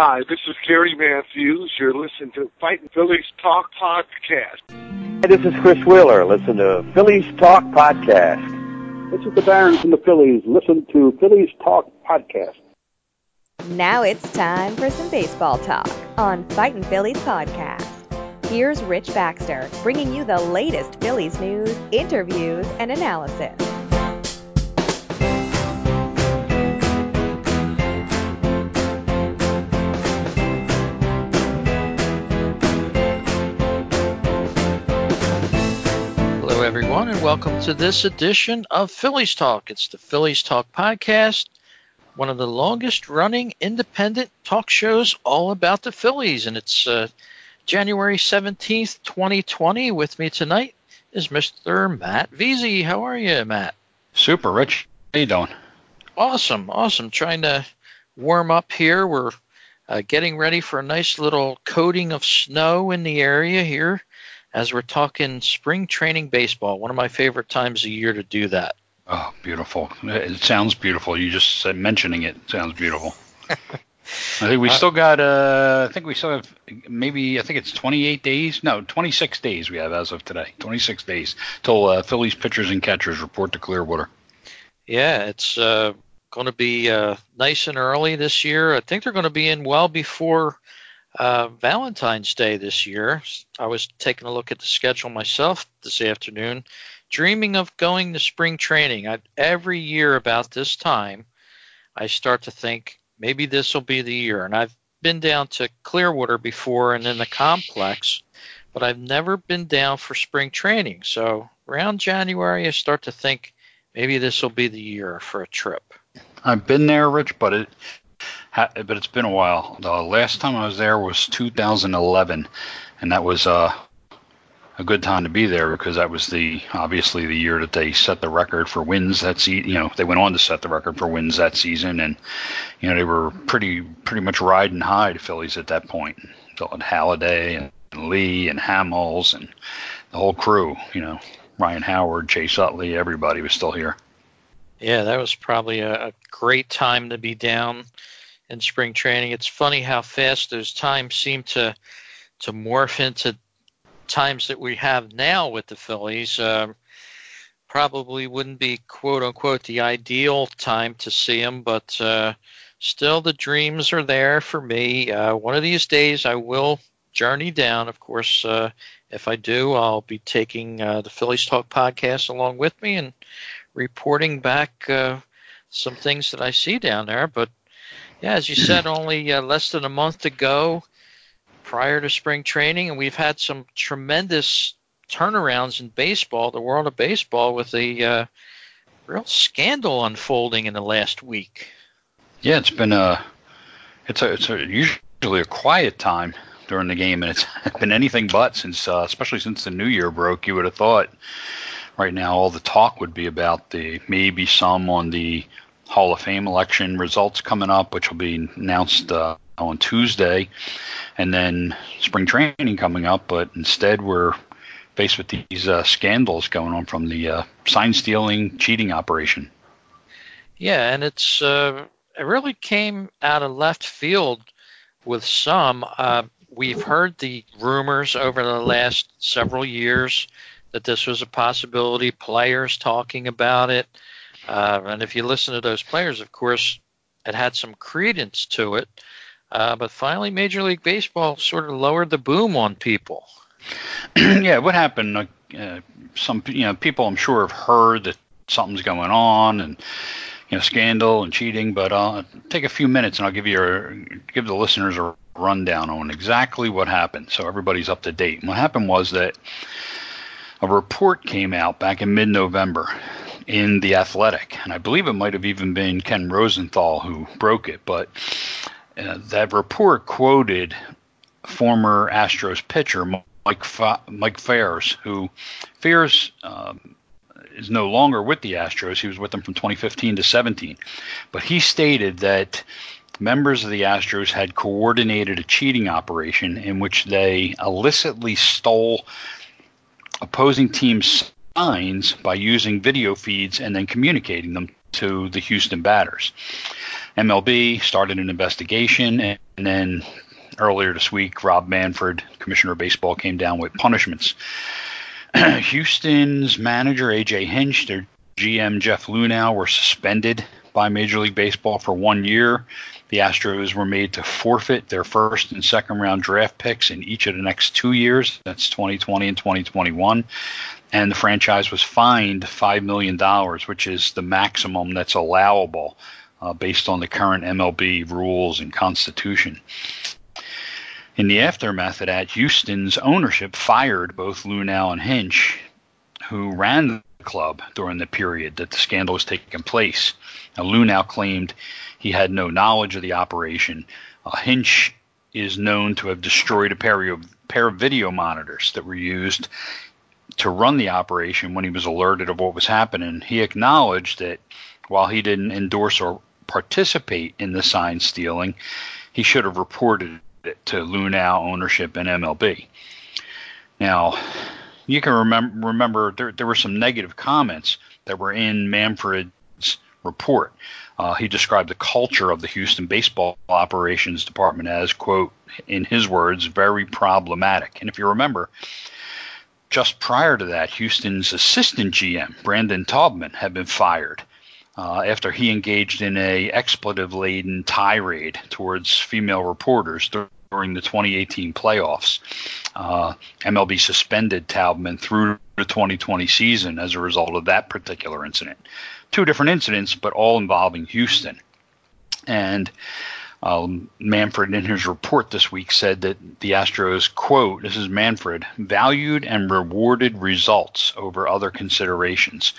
Hi, this is Gary Matthews. You're listening to Fighting Phillies Talk Podcast. Hey, this is Chris Wheeler. Listen to Phillies Talk Podcast. This is the Baron from the Phillies. Listen to Phillies Talk Podcast. Now it's time for some baseball talk on Fighting Phillies Podcast. Here's Rich Baxter bringing you the latest Phillies news, interviews, and analysis. Everyone, and welcome to this edition of Phillies Talk. It's the Phillies Talk podcast, one of the longest running independent talk shows all about the Phillies. And it's uh, January 17th, 2020. With me tonight is Mr. Matt Veasey. How are you, Matt? Super, Rich. How you doing? Awesome, awesome. Trying to warm up here. We're uh, getting ready for a nice little coating of snow in the area here as we're talking spring training baseball. One of my favorite times of year to do that. Oh, beautiful. It sounds beautiful. You just said mentioning it sounds beautiful. I think we still got. Uh, I think we still have maybe. I think it's 28 days. No, 26 days we have as of today. 26 days till uh, Phillies pitchers and catchers report to Clearwater. Yeah, it's uh, going to be uh, nice and early this year. I think they're going to be in well before uh, Valentine's Day this year. I was taking a look at the schedule myself this afternoon, dreaming of going to spring training. I, every year about this time, I start to think maybe this will be the year. And I've been down to Clearwater before and in the complex, but I've never been down for spring training. So around January, I start to think maybe this will be the year for a trip. I've been there, Rich, but it but it's been a while. The last time I was there was 2011, and that was uh, a good time to be there because that was the obviously the year that they set the record for wins that season. You know, they went on to set the record for wins that season, and you know they were pretty pretty much riding high the Phillies at that point. So had Halladay and Lee and Hamels and the whole crew. You know, Ryan Howard, Chase Utley, everybody was still here. Yeah, that was probably a great time to be down in spring training. It's funny how fast those times seem to to morph into times that we have now with the Phillies. Um, probably wouldn't be quote unquote the ideal time to see them, but uh, still the dreams are there for me. Uh, one of these days I will journey down. Of course, uh, if I do, I'll be taking uh, the Phillies Talk podcast along with me and reporting back uh, some things that I see down there. But yeah, as you said, only uh, less than a month to go prior to spring training, and we've had some tremendous turnarounds in baseball, the world of baseball, with a uh, real scandal unfolding in the last week. Yeah, it's been a it's a it's a, usually a quiet time during the game, and it's been anything but since, uh, especially since the new year broke. You would have thought right now all the talk would be about the maybe some on the Hall of Fame election results coming up, which will be announced uh, on Tuesday, and then spring training coming up. But instead, we're faced with these uh, scandals going on from the uh, sign stealing, cheating operation. Yeah, and it's uh, it really came out of left field with some. Uh, we've heard the rumors over the last several years that this was a possibility, players talking about it. Uh, and if you listen to those players, of course, it had some credence to it. Uh, but finally, Major League Baseball sort of lowered the boom on people. yeah, what happened? Uh, some you know people I'm sure have heard that something's going on and you know scandal and cheating, but I'll take a few minutes and I'll give you a, give the listeners a rundown on exactly what happened, so everybody's up to date. And what happened was that a report came out back in mid-November in the Athletic, and I believe it might have even been Ken Rosenthal who broke it, but Uh, that report quoted former Astros pitcher Mike Fa- Mike Fiers, who Fiers um, is no longer with the Astros. He was with them from 2015 to 17, but he stated that members of the Astros had coordinated a cheating operation in which they illicitly stole opposing teams' signs by using video feeds and then communicating them to the Houston batters. MLB started an investigation, and then earlier this week, Rob Manfred, Commissioner of Baseball, came down with punishments. Houston's manager, AJ Hinch, their GM, Jeff Luhnow, were suspended by Major League Baseball for one year. The Astros were made to forfeit their first and second round draft picks in each of the next two years. That's 2020 and 2021. And the franchise was fined $5 million, which is the maximum that's allowable uh, based on the current MLB rules and constitution. In the aftermath of that, Houston's ownership fired both Luhnow and Hinch, who ran the club during the period that the scandal was taking place. Now, Luhnow claimed he had no knowledge of the operation. Uh, Hinch is known to have destroyed a pair of, pair of video monitors that were used to run the operation when he was alerted of what was happening. He acknowledged that while he didn't endorse or participate in the sign stealing, he should have reported it to Luhnow ownership and MLB. Now, you can remember remember there, there were some negative comments that were in Manfred's report. Uh, he described the culture of the Houston baseball operations department as, quote, in his words, very problematic. And if you remember, just prior to that, Houston's assistant GM, Brandon Taubman, had been fired uh, after he engaged in a expletive-laden tirade towards female reporters during the 2018 playoffs. Uh, MLB suspended Taubman through the 2020 season as a result of that particular incident. Two different incidents, but all involving Houston. And um, Manfred, in his report this week, said that the Astros, quote, this is Manfred, valued and rewarded results over other considerations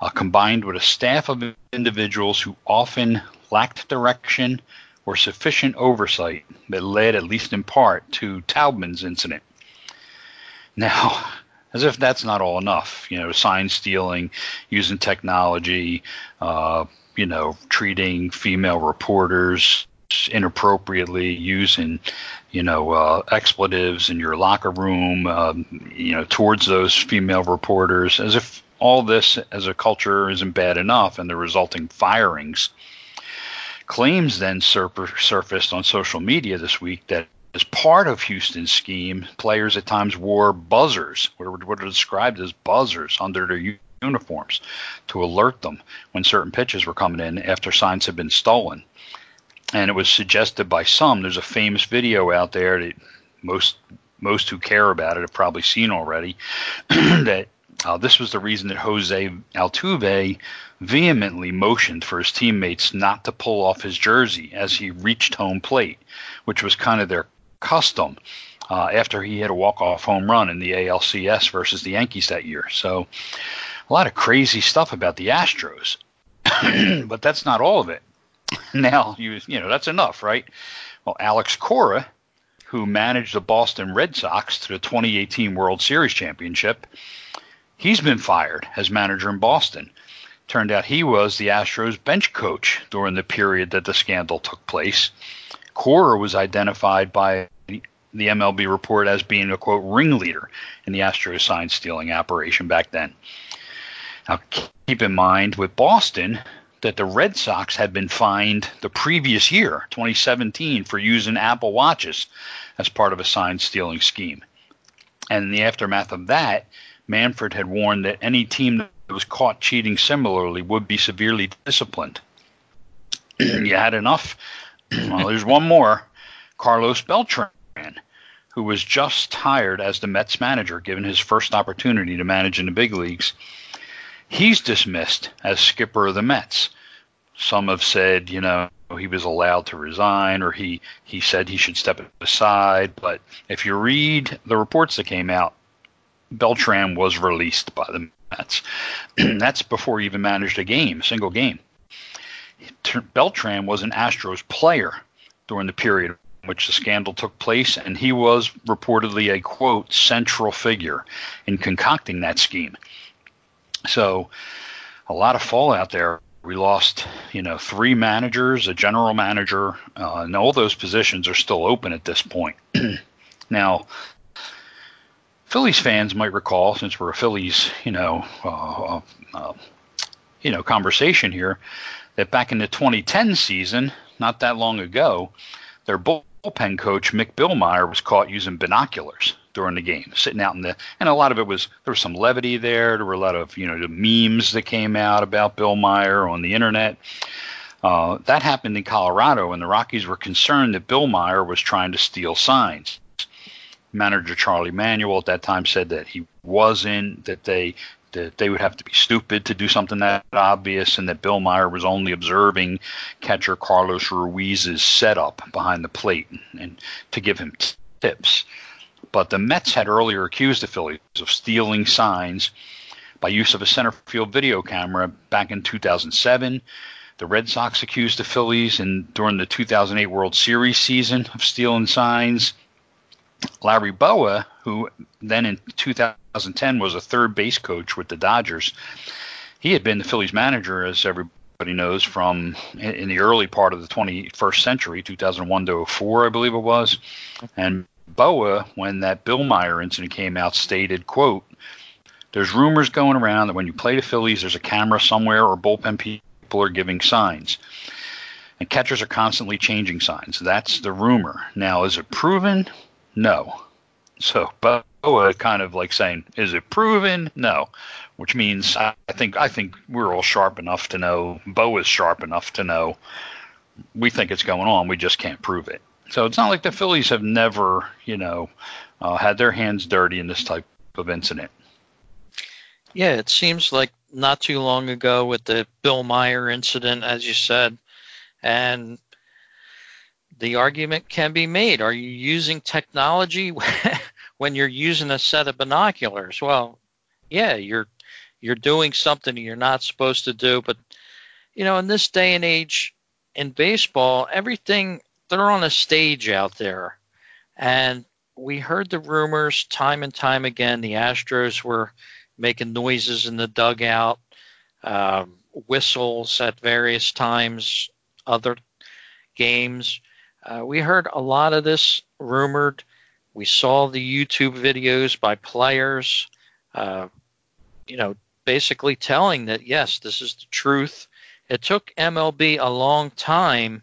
uh, combined with a staff of individuals who often lacked direction or sufficient oversight that led, at least in part, to Taubman's incident. Now, as if that's not all enough, you know, sign stealing, using technology, uh, you know, treating female reporters inappropriately, using, you know, uh, expletives in your locker room, um, you know, towards those female reporters, as if all this as a culture isn't bad enough, and the resulting firings. Claims then surfaced on social media this week that as part of Houston's scheme, players at times wore buzzers, what are described as buzzers, under their uniforms to alert them when certain pitches were coming in after signs had been stolen. And it was suggested by some. There's a famous video out there that most most who care about it have probably seen already that uh, this was the reason that Jose Altuve vehemently motioned for his teammates not to pull off his jersey as he reached home plate, which was kind of their custom uh, after he hit a walk-off home run in the ALCS versus the Yankees that year. So a lot of crazy stuff about the Astros, but that's not all of it. Now you you know that's enough, right? Well, Alex Cora, who managed the Boston Red Sox to the 2018 World Series championship He's been fired as manager in Boston. Turned out he was the Astros bench coach during the period that the scandal took place. Cora was identified by the MLB report as being a quote ringleader in the Astros sign stealing operation back then. Now keep in mind with Boston that the Red Sox had been fined the previous year, 2017, for using Apple Watches as part of a sign stealing scheme. And in the aftermath of that, Manfred had warned that any team that was caught cheating similarly would be severely disciplined. you had enough? Well, there's one more. Carlos Beltran, who was just hired as the Mets manager, given his first opportunity to manage in the big leagues. He's dismissed as skipper of the Mets. Some have said, you know, he was allowed to resign or he, he said he should step aside. But if you read the reports that came out, Beltran was released by the Mets. That's before he even managed a game, single game. Beltran was an Astros player during the period in which the scandal took place, and he was reportedly a quote central figure in concocting that scheme. So, a lot of fallout there. We lost, you know, three managers, a general manager, uh, and all those positions are still open at this point. now, Phillies fans might recall, since we're a Phillies, you know, uh, uh, you know, conversation here, that back in the 2010 season, not that long ago, their bullpen coach Mick Billmeyer was caught using binoculars during the game, sitting out in the, and a lot of it was there was some levity there. There were a lot of you know the memes that came out about Billmeyer on the internet. Uh, that happened in Colorado, and the Rockies were concerned that Billmeyer was trying to steal signs manager Charlie Manuel at that time said that he wasn't, that they that they would have to be stupid to do something that obvious, and that Billmeyer was only observing catcher Carlos Ruiz's setup behind the plate and, to give him t- tips. But the Mets had earlier accused the Phillies of stealing signs by use of a center field video camera back in 2007. The Red Sox accused the Phillies in during the 2008 World Series season of stealing signs. Larry Bowa, who then in 2010 was a third base coach with the Dodgers, he had been the Phillies manager, as everybody knows, from in the early part of the 21st century, 2001 to 04, I believe it was. And Bowa, when that Billmeyer incident came out, stated, "quote There's rumors going around that when you play the Phillies, there's a camera somewhere or bullpen people are giving signs." And catchers are constantly changing signs. That's the rumor. Now, is it proven? No. So Bowa kind of like saying, is it proven? No. Which means I think I think we're all sharp enough to know. Bowa's sharp enough to know. We think it's going on. We just can't prove it. So it's not like the Phillies have never, you know, uh, had their hands dirty in this type of incident. Yeah, it seems like not too long ago with the Billmeyer incident, as you said, and the argument can be made. Are you using technology when you're using a set of binoculars? Well, yeah, you're you're doing something you're not supposed to do, but you know, in this day and age in baseball, everything they're on a stage out there. And we heard the rumors time and time again the Astros were making noises in the dugout, uh, whistles at various times, other games. Uh, we heard a lot of this rumored. We saw the YouTube videos by players, uh, you know, basically telling that yes, this is the truth. It took MLB a long time,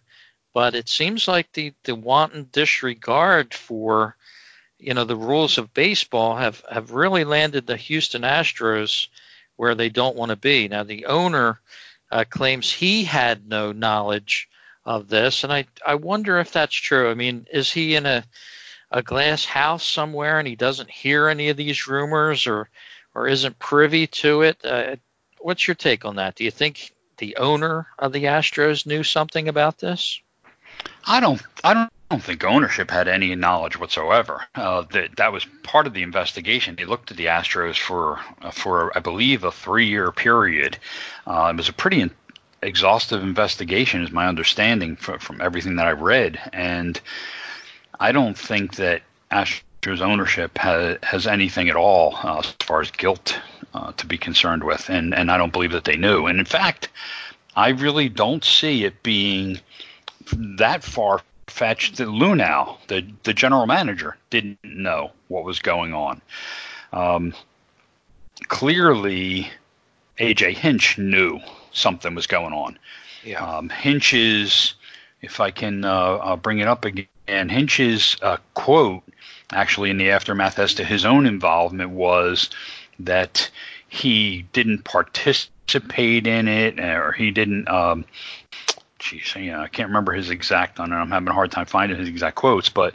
but it seems like the the wanton disregard for you know the rules of baseball have have really landed the Houston Astros where they don't want to be. Now the owner uh, claims he had no knowledge of this, and I I wonder if that's true. I mean, is he in a a glass house somewhere and he doesn't hear any of these rumors or or isn't privy to it? Uh, what's your take on that? Do you think the owner of the Astros knew something about this? I don't. I don't. I don't think ownership had any knowledge whatsoever. Uh, that that was part of the investigation. They looked at the Astros for for I believe a three year period. Uh, it was a pretty in, exhaustive investigation, is my understanding from, from everything that I've read, and I don't think that Astros ownership has, has anything at all uh, as far as guilt uh, to be concerned with, and and I don't believe that they knew. And in fact, I really don't see it being that far fetched that Luhnow, the the general manager, didn't know what was going on. Um, clearly, AJ Hinch knew something was going on. Yeah. Um, Hinch's, if I can uh, bring it up again, Hinch's uh, quote, actually in the aftermath as to his own involvement, was that he didn't participate in it, or he didn't. Um, geez, you know, I can't remember his exact on it. I'm having a hard time finding his exact quotes, but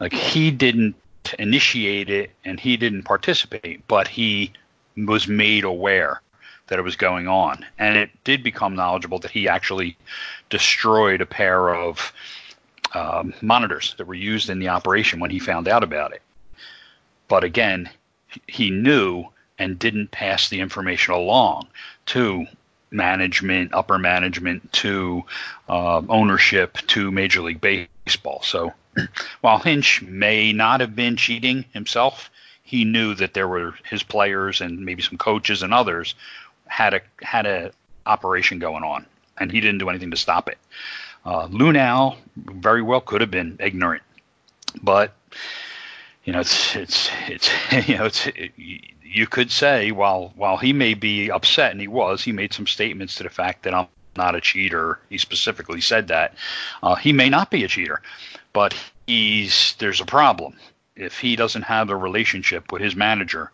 like he didn't initiate it and he didn't participate, but he was made aware that it was going on. And it did become knowledgeable that he actually destroyed a pair of um, monitors that were used in the operation when he found out about it. But again, he knew and didn't pass the information along to management, upper management to uh, ownership to Major League Baseball. So while Hinch may not have been cheating himself, he knew that there were his players and maybe some coaches and others had a had a operation going on, and he didn't do anything to stop it. Uh, Luhnow very well could have been ignorant, but you know it's it's it's you know it's it, you could say while while he may be upset and he was he made some statements to the fact that I'm not a cheater. He specifically said that uh, he may not be a cheater, but he's there's a problem if he doesn't have a relationship with his manager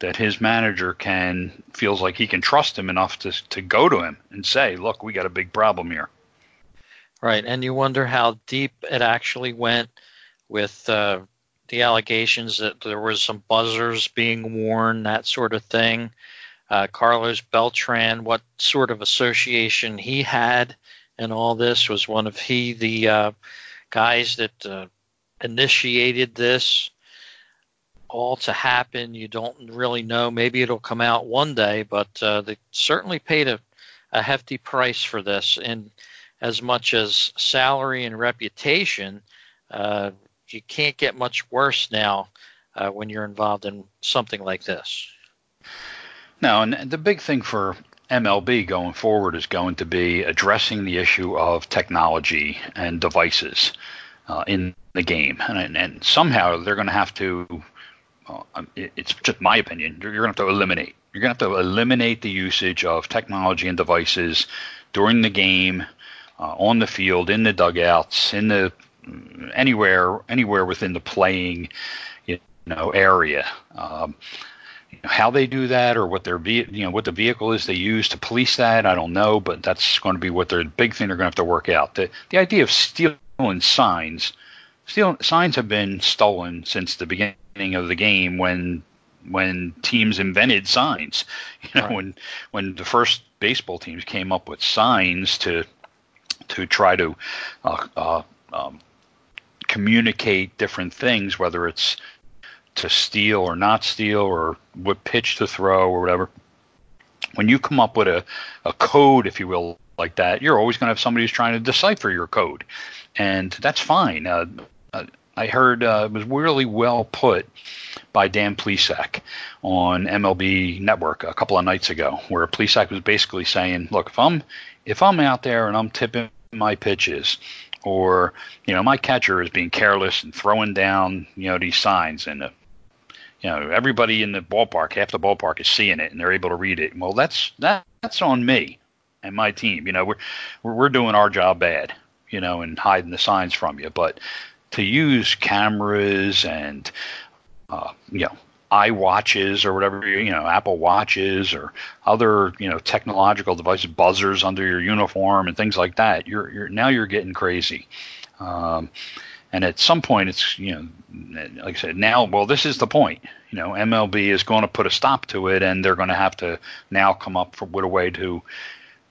that his manager can feels like he can trust him enough to to go to him and say, "Look, we got a big problem here." Right, and you wonder how deep it actually went with uh, the allegations that there was some buzzers being worn, that sort of thing. Uh, Carlos Beltran, what sort of association he had in all this was one of he the uh, guys that uh, initiated this all to happen. You don't really know. Maybe it'll come out one day, but uh, they certainly paid a, a hefty price for this. And as much as salary and reputation, uh, you can't get much worse now uh, when you're involved in something like this. No, and the big thing for MLB going forward is going to be addressing the issue of technology and devices uh, in the game, and, and somehow they're going to have to. Uh, it's just my opinion. You're going to have to eliminate. You're going to have to eliminate the usage of technology and devices during the game, uh, on the field, in the dugouts, in the anywhere anywhere within the playing you know area. Um, how they do that or what their you know what the vehicle is they use to police that, I don't know, but that's going to be what their big thing they're going to have to work out. The the idea of stealing signs, stealing signs have been stolen since the beginning of the game when when teams invented signs. You know, right. when when the first baseball teams came up with signs to to try to uh, uh, um, communicate different things, whether it's to steal or not steal or what pitch to throw or whatever. When you come up with a, a code, if you will, like that, you're always going to have somebody who's trying to decipher your code. And that's fine. Uh, uh, I heard uh, it was really well put by Dan Plesac on MLB Network a couple of nights ago, where Plesac was basically saying, "Look, if I'm if I'm out there and I'm tipping my pitches, or you know my catcher is being careless and throwing down you know these signs and uh, you know everybody in the ballpark half the ballpark is seeing it and they're able to read it well that's that, that's on me and my team you know we're we're doing our job bad you know and hiding the signs from you but to use cameras and uh, you know iWatches or whatever you know Apple watches or other you know technological devices buzzers under your uniform and things like that you're you're now you're getting crazy. Um, and at some point it's you know like I said now well this is the point you know MLB is going to put a stop to it and they're going to have to now come up with a way to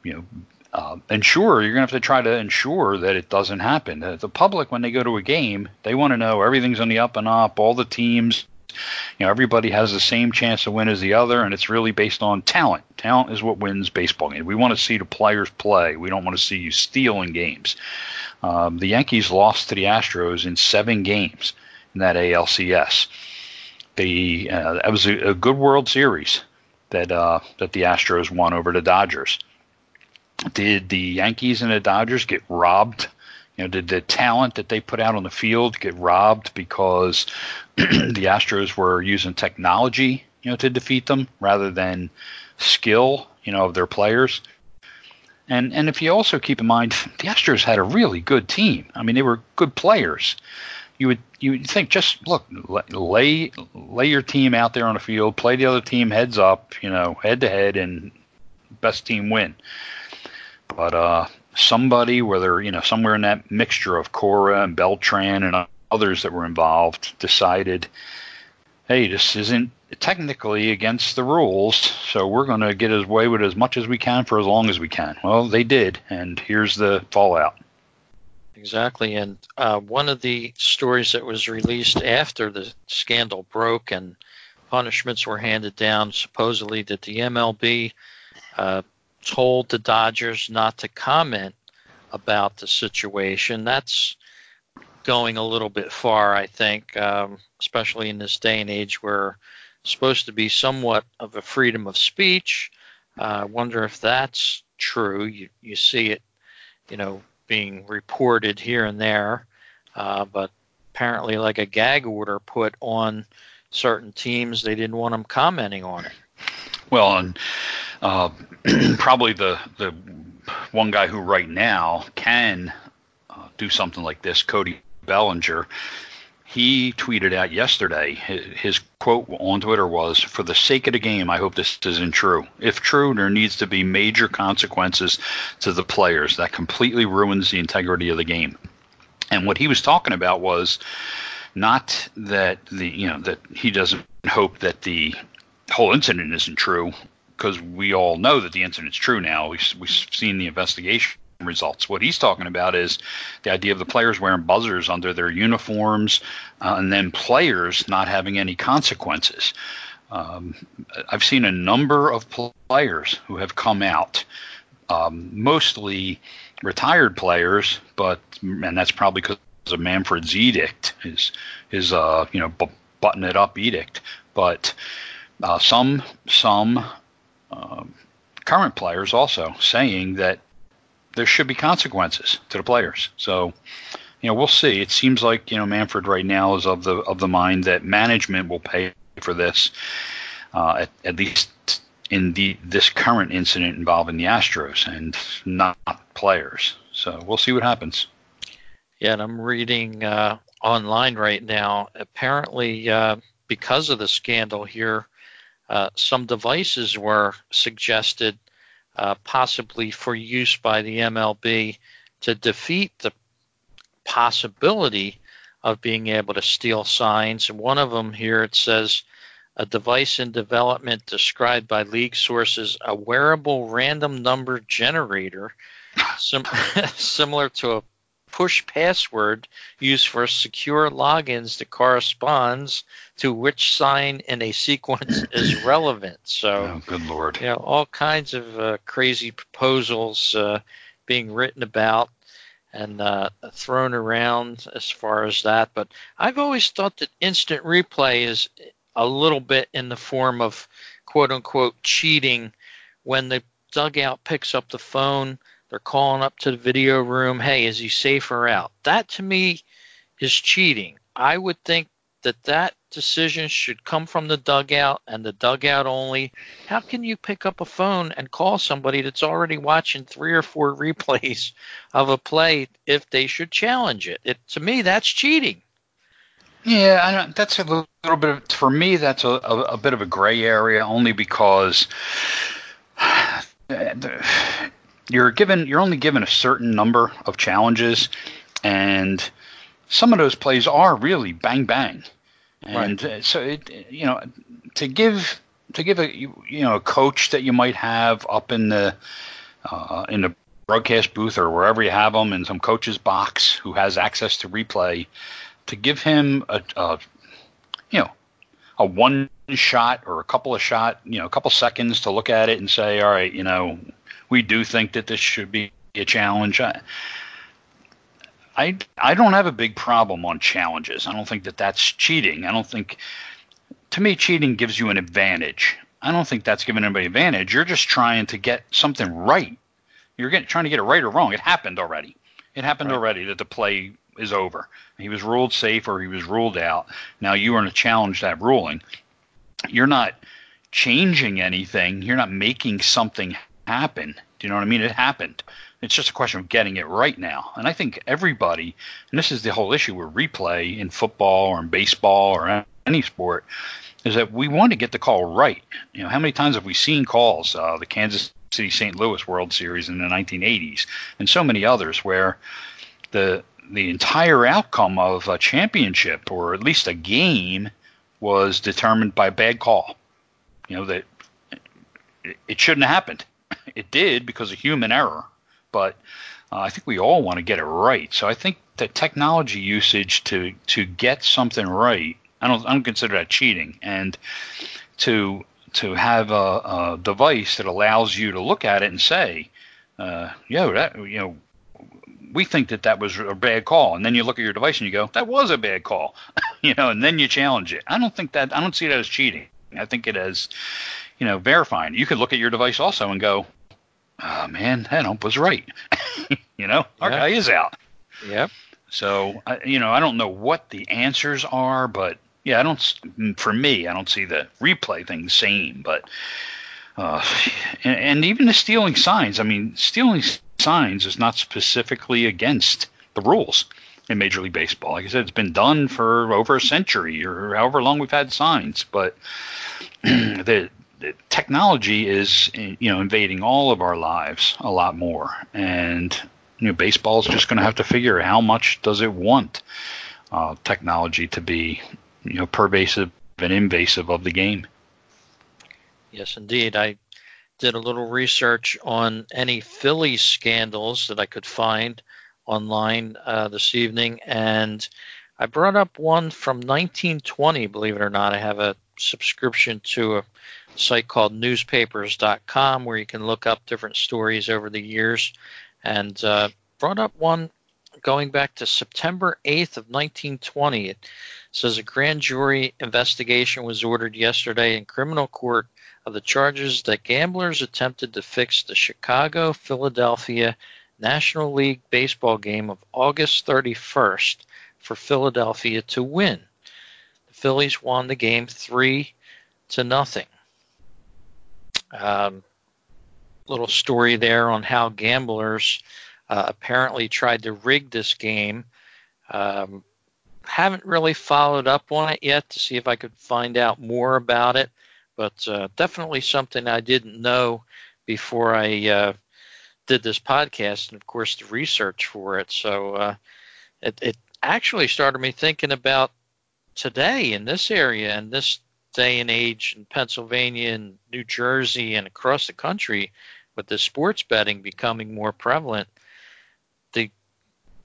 you know uh, ensure you're going to have to try to ensure that it doesn't happen. the public, when they go to a game, they want to know everything's on the up and up. All the teams you know, everybody has the same chance to win as the other, and it's really based on talent. Talent is what wins baseball games. We want to see the players play. We don't want to see you stealing games. Um, the Yankees lost to the Astros in seven games in that ALCS. The uh, that was a, a, good World Series that uh, that the Astros won over the Dodgers. Did the Yankees and the Dodgers get robbed you know, did the talent that they put out on the field get robbed because the Astros were using technology, you know, to defeat them rather than skill, you know, of their players? And and if you also keep in mind, the Astros had a really good team. I mean, they were good players. You would you would think just look lay lay your team out there on the field, play the other team heads up, you know, head to head, and best team win. But uh, somebody, whether you know somewhere in that mixture of Cora and Beltran and others that were involved, decided, hey, this isn't technically against the rules, so we're going to get away with as much as we can for as long as we can. Well, they did, and here's the fallout. Exactly, and uh, one of the stories that was released after the scandal broke and punishments were handed down, supposedly that the MLB uh, told the Dodgers not to comment about the situation. That's going a little bit far, I think, um, especially in this day and age where it's supposed to be somewhat of a freedom of speech. Uh, I wonder if that's true. You, you see it, you know, being reported here and there, uh, but apparently, like a gag order put on certain teams, they didn't want them commenting on it. Well, and uh, probably the the one guy who right now can uh, do something like this, Cody Bellinger, he tweeted out yesterday. His quote on Twitter was, "For the sake of the game, I hope this isn't true. If true, there needs to be major consequences to the players. That completely ruins the integrity of the game." And what he was talking about was not that the you know that he doesn't hope that the whole incident isn't true because we all know that the incident's true now. We've, we've seen the investigation results. What he's talking about is the idea of the players wearing buzzers under their uniforms uh, and then players not having any consequences. Um, I've seen a number of players who have come out, um, mostly retired players, but and that's probably because of Manfred's edict, his his uh, you know b- button it up edict. But uh, some some uh, current players also saying that there should be consequences to the players. So, you know, we'll see. It seems like you know Manfred right now is of the of the mind that management will pay for this, uh, at, at least in the this current incident involving the Astros and not players. So we'll see what happens. Yeah, and I'm reading uh, online right now. Apparently, uh, because of the scandal here, uh, some devices were suggested uh, possibly for use by the MLB to defeat the possibility of being able to steal signs. One of them here it says a device in development described by league sources a wearable random number generator sim- similar to a push password used for secure logins that corresponds to which sign in a sequence is relevant. So, oh, good lord, you know, all kinds of uh, crazy proposals uh, being written about and uh, thrown around as far as that. But I've always thought that instant replay is a little bit in the form of quote unquote cheating when the dugout picks up the phone they're calling up to the video room, hey, is he safe or out? That to me is cheating. I would think that that decision should come from the dugout and the dugout only. How can you pick up a phone and call somebody that's already watching three or four replays of a play if they should challenge it? it to me, that's cheating. Yeah, that's a little, little bit of, for me. That's a, a, a bit of a gray area, only because you're given you're only given a certain number of challenges, and some of those plays are really bang bang, and right. Uh, so it you know to give to give a you, you know a coach that you might have up in the uh, in the broadcast booth or wherever you have them in some coach's box who has access to replay to give him a, a you know a one shot or a couple of shot you know a couple seconds to look at it and say all right you know we do think that this should be a challenge. I, I, I don't have a big problem on challenges. I don't think that that's cheating. I don't think, to me, cheating gives you an advantage. I don't think that's giving anybody advantage. You're just trying to get something right. You're getting, trying to get it right or wrong. It happened already. It happened right. already that the play is over. He was ruled safe or he was ruled out. Now you are going to challenge that ruling. You're not changing anything. You're not making something happen. Do you know what I mean? It happened. It's just a question of getting it right now. And I think everybody, and this is the whole issue with replay in football or in baseball or any sport, is that we want to get the call right. You know, how many times have we seen calls, uh, the Kansas City St. Louis World Series in the 1980s, and so many others where the the entire outcome of a championship or at least a game was determined by a bad call. You know that it shouldn't have happened it did because of human error, but uh, I think we all want to get it right. So I think that technology usage to to get something right, I don't I don't consider that cheating, and to to have a, a device that allows you to look at it and say, uh, yo, that you know, we think that that was a bad call, and then you look at your device and you go, that was a bad call, you know, and then you challenge it. I don't think that I don't see that as cheating. I think it as, you know, verifying. You could look at your device also and go, oh man, that ump was right. you know, our Yeah. guy is out. Yep. So, I, you know, I don't know what the answers are, but yeah, I don't. s- For me, I don't see the replay thing the same. But, uh, and, and even the stealing signs. I mean, stealing signs is not specifically against the rules in Major League Baseball. Like I said, it's been done for over a century or however long we've had signs. But the technology is, you know, invading all of our lives a lot more, and you know, baseball is just going to have to figure how much does it want uh, technology to be, you know, pervasive and invasive of the game. Yes, indeed. I did a little research on any Phillies scandals that I could find online uh, this evening, and I brought up one from 1920. Believe it or not, I have a subscription to a site called newspapers.com where you can look up different stories over the years, and uh, brought up one going back to September 8th of 1920. It says a grand jury investigation was ordered yesterday in criminal court of the charges that gamblers attempted to fix the Chicago Philadelphia National League baseball game of August 31st for Philadelphia to win. The Phillies won the game three to nothing. Um, little story there on how gamblers uh, apparently tried to rig this game. Um, haven't really followed up on it yet to see if I could find out more about it but uh, definitely something I didn't know before I uh, did this podcast, and of course the research for it. So uh, it, it actually started me thinking about today in this area and this day and age in Pennsylvania and New Jersey and across the country, with the sports betting becoming more prevalent. The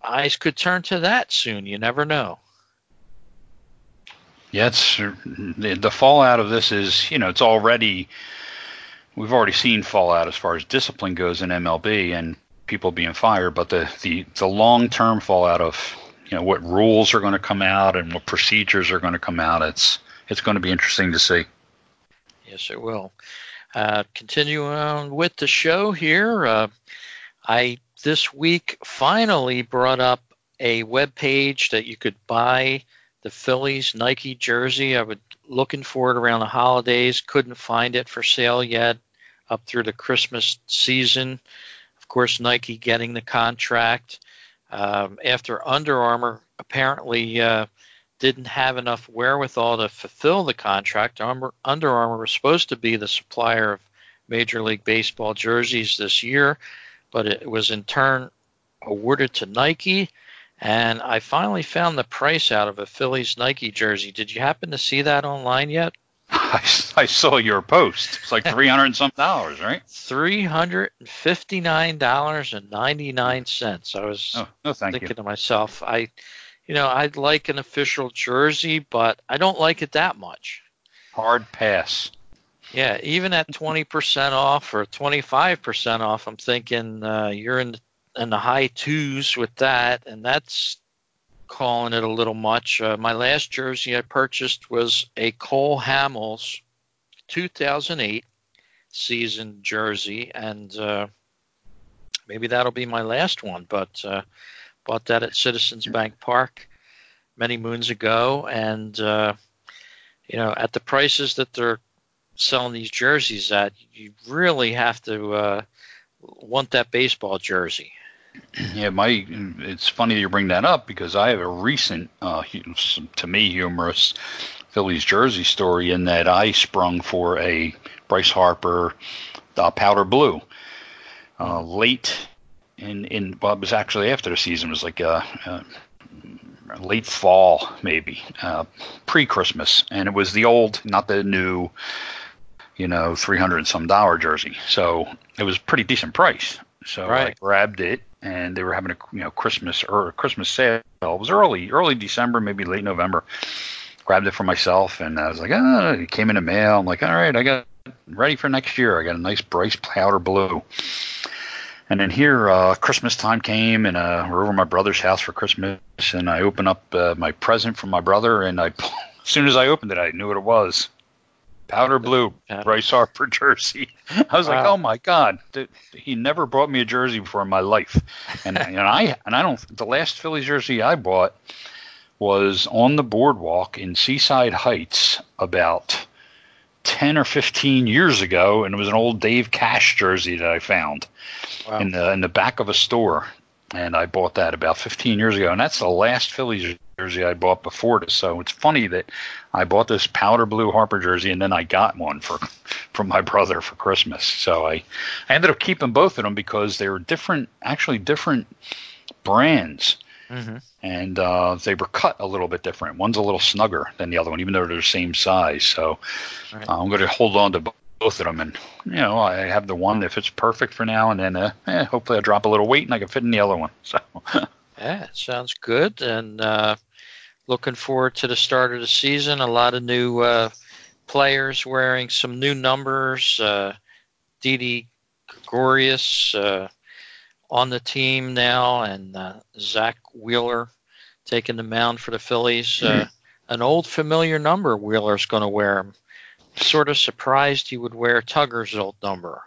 eyes could turn to that soon. You never know. Yeah, it's the, fallout of this is, you know, it's already we've already seen fallout as far as discipline goes in MLB and people being fired, but the the, the long term fallout of you know what rules are going to come out and what procedures are going to come out, it's it's going to be interesting to see. Yes, it will. Uh, continue on with the show here. Uh, I this week finally brought up a web page that you could buy the Phillies Nike jersey. I was looking for it around the holidays, couldn't find it for sale yet up through the Christmas season. Of course, Nike getting the contract um, after Under Armour apparently uh, didn't have enough wherewithal to fulfill the contract. Under Armour was supposed to be the supplier of Major League Baseball jerseys this year, but it was in turn awarded to Nike. And I finally found the price out of a Phillies Nike jersey. Did you happen to see that online yet? I, I saw your post. It's like three hundred and some dollars, right? Three hundred and fifty nine dollars and ninety nine cents. I was Oh, no, thank thinking you. to myself, I, you know, I'd like an official jersey, but I don't like it that much. Hard pass. Yeah, even at twenty percent off or twenty five percent off, I'm thinking uh, you're in in the high twos with that, and that's calling it a little much. Uh, my last jersey I purchased was a Cole Hamels 2008 season jersey, and uh, maybe that'll be my last one. But uh, bought that at Citizens Bank Park many moons ago, and uh, you know, at the prices that they're selling these jerseys at, you really have to uh, want that baseball jersey. Yeah, my it's funny you bring that up because I have a recent, uh, to me, humorous Phillies jersey story in that I sprung for a Bryce Harper uh, powder blue uh, late in in well, it was actually after the season it was like uh, uh, late fall maybe uh, pre Christmas, and it was the old, not the new, you know, three hundred and some dollar jersey. So it was a pretty decent price. So I grabbed it, and they were having a you know Christmas or Christmas sale. It was early, early December, maybe late November. Grabbed it for myself, and I was like, ah, it came in the mail. I'm like, all right, I got ready for next year. I got a nice Bryce powder blue. And then here, uh, Christmas time came, and uh, we're over at my brother's house for Christmas, and I open up uh, my present from my brother, and I, as soon as I opened it, I knew what it was. Powder blue. Bryce Harper jersey. I was like, oh my god, he never brought me a jersey before in my life, and and I and I don't. The last Phillies jersey I bought was on the boardwalk in Seaside Heights about 10 or 15 years ago, and it was an old Dave Cash jersey that I found Wow. in the in the back of a store, and I bought that about 15 years ago, and that's the last Phillies jersey I bought before this. So it's funny that I bought this powder blue Harper jersey, and then I got one for from my brother for Christmas. So I I ended up keeping both of them because they were different, actually different brands hmm and uh, they were cut a little bit different. One's a little snugger than the other one, even though they're the same size. So Right. uh, I'm going to hold on to both of them, and you know, I have the one if it's perfect for now, and then uh, eh, hopefully I drop a little weight and I can fit in the other one. So Yeah, it sounds good. And uh, looking forward to the start of the season. A lot of new uh, players wearing some new numbers. Uh, Didi Gregorius uh, on the team now, and uh, Zach Wheeler taking the mound for the Phillies. Uh, an old familiar number Wheeler's going to wear. I'm sort of surprised he would wear Tugger's old number.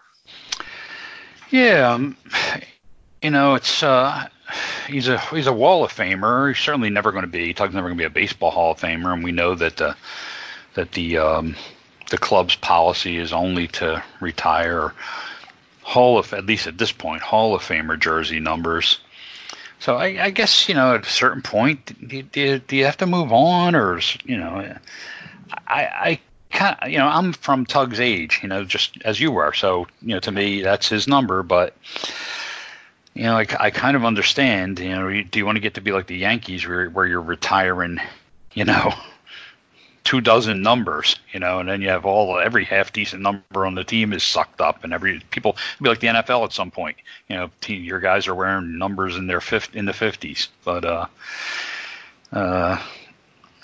yeah, um, you know, it's uh, he's a he's a Wall of Famer. He's certainly never going to be. Tug's never going to be a baseball Hall of Famer, and we know that the that the um, the club's policy is only to retire Hall of at least at this point Hall of Famer jersey numbers. So I, I guess you know at a certain point, do, do, do you have to move on, or you know, I I kind of you know I'm from Tug's age, you know, just as you were. So you know, to me that's his number, but you know, I, I kind of understand. You know, do you want to get to be like the Yankees, where where you're retiring, you know, two dozen numbers, you know, and then you have all every half decent number on the team is sucked up, and every people it'd be like the NFL at some point. You know, team, your guys are wearing numbers in their fifth in the fifties, but uh, uh.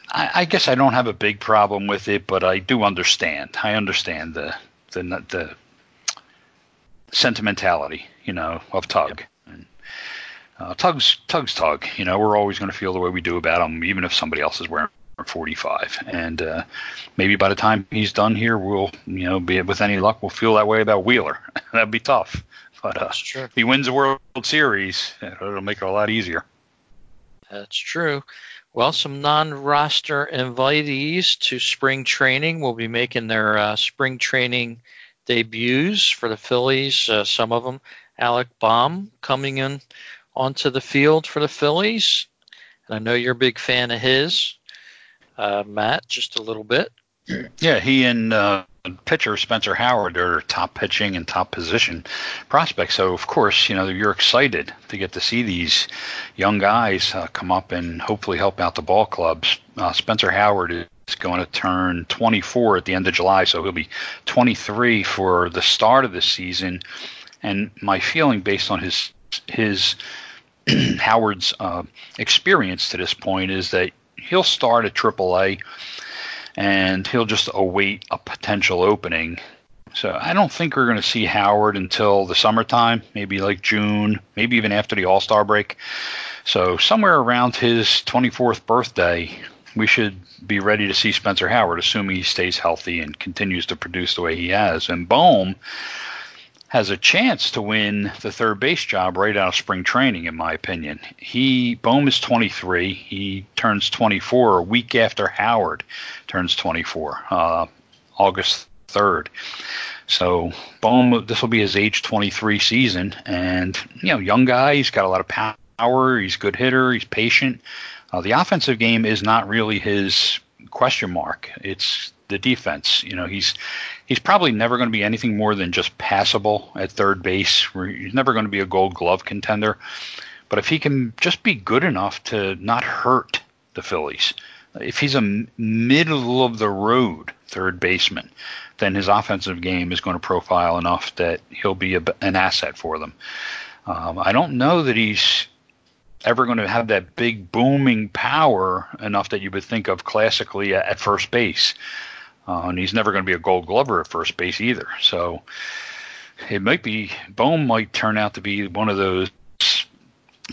I, I guess I don't have a big problem with it, but I do understand. I understand the the the sentimentality, you know, of Tug. And, uh, Tug's Tug's Tug. You know, we're always going to feel the way we do about him, even if somebody else is wearing 45. And uh, maybe by the time he's done here, we'll, you know, be with any luck, we'll feel that way about Wheeler. That'd be tough. But uh, true. if he wins the World Series, it'll make it a lot easier. That's true. Well, some non-roster invitees to spring training will be making their uh, spring training debuts for the Phillies. Uh, some of them, Alec Bohm coming in onto the field for the Phillies, and I know you're a big fan of his, uh, Matt, just a little bit. Yeah, he and uh, pitcher Spencer Howard are top pitching and top position prospects. So of course, you know you're excited to get to see these young guys uh, come up and hopefully help out the ball clubs. Uh, Spencer Howard is going to turn 24 at the end of July, so he'll be 23 for the start of the season. And my feeling, based on his his Howard's uh, experience to this point, is that he'll start at AAA and he'll just await a potential opening. So I don't think we're going to see Howard until the summertime, maybe like June, maybe even after the All Star break. So somewhere around his 24th birthday, we should be ready to see Spencer Howard, assuming he stays healthy and continues to produce the way he has. And Bohm has a chance to win the third base job right out of spring training, in my opinion. He Bohm is 23. He turns 24 a week after Howard turns 24, uh, August 3rd. So Bohm, this will be his age 23 season, and you know, young guy. He's got a lot of power. He's a good hitter. He's patient. Uh, the offensive game is not really his question mark. It's the defense. You know, he's he's probably never going to be anything more than just passable at third base. He's never going to be a Gold Glove contender. But if he can just be good enough to not hurt the Phillies, if he's a middle of the road third baseman, then his offensive game is going to profile enough that he'll be a, an asset for them. Um, I don't know that he's ever going to have that big booming power enough that you would think of classically at first base. Uh, and he's never going to be a Gold Glover at first base either. So it might be Bohm might turn out to be one of those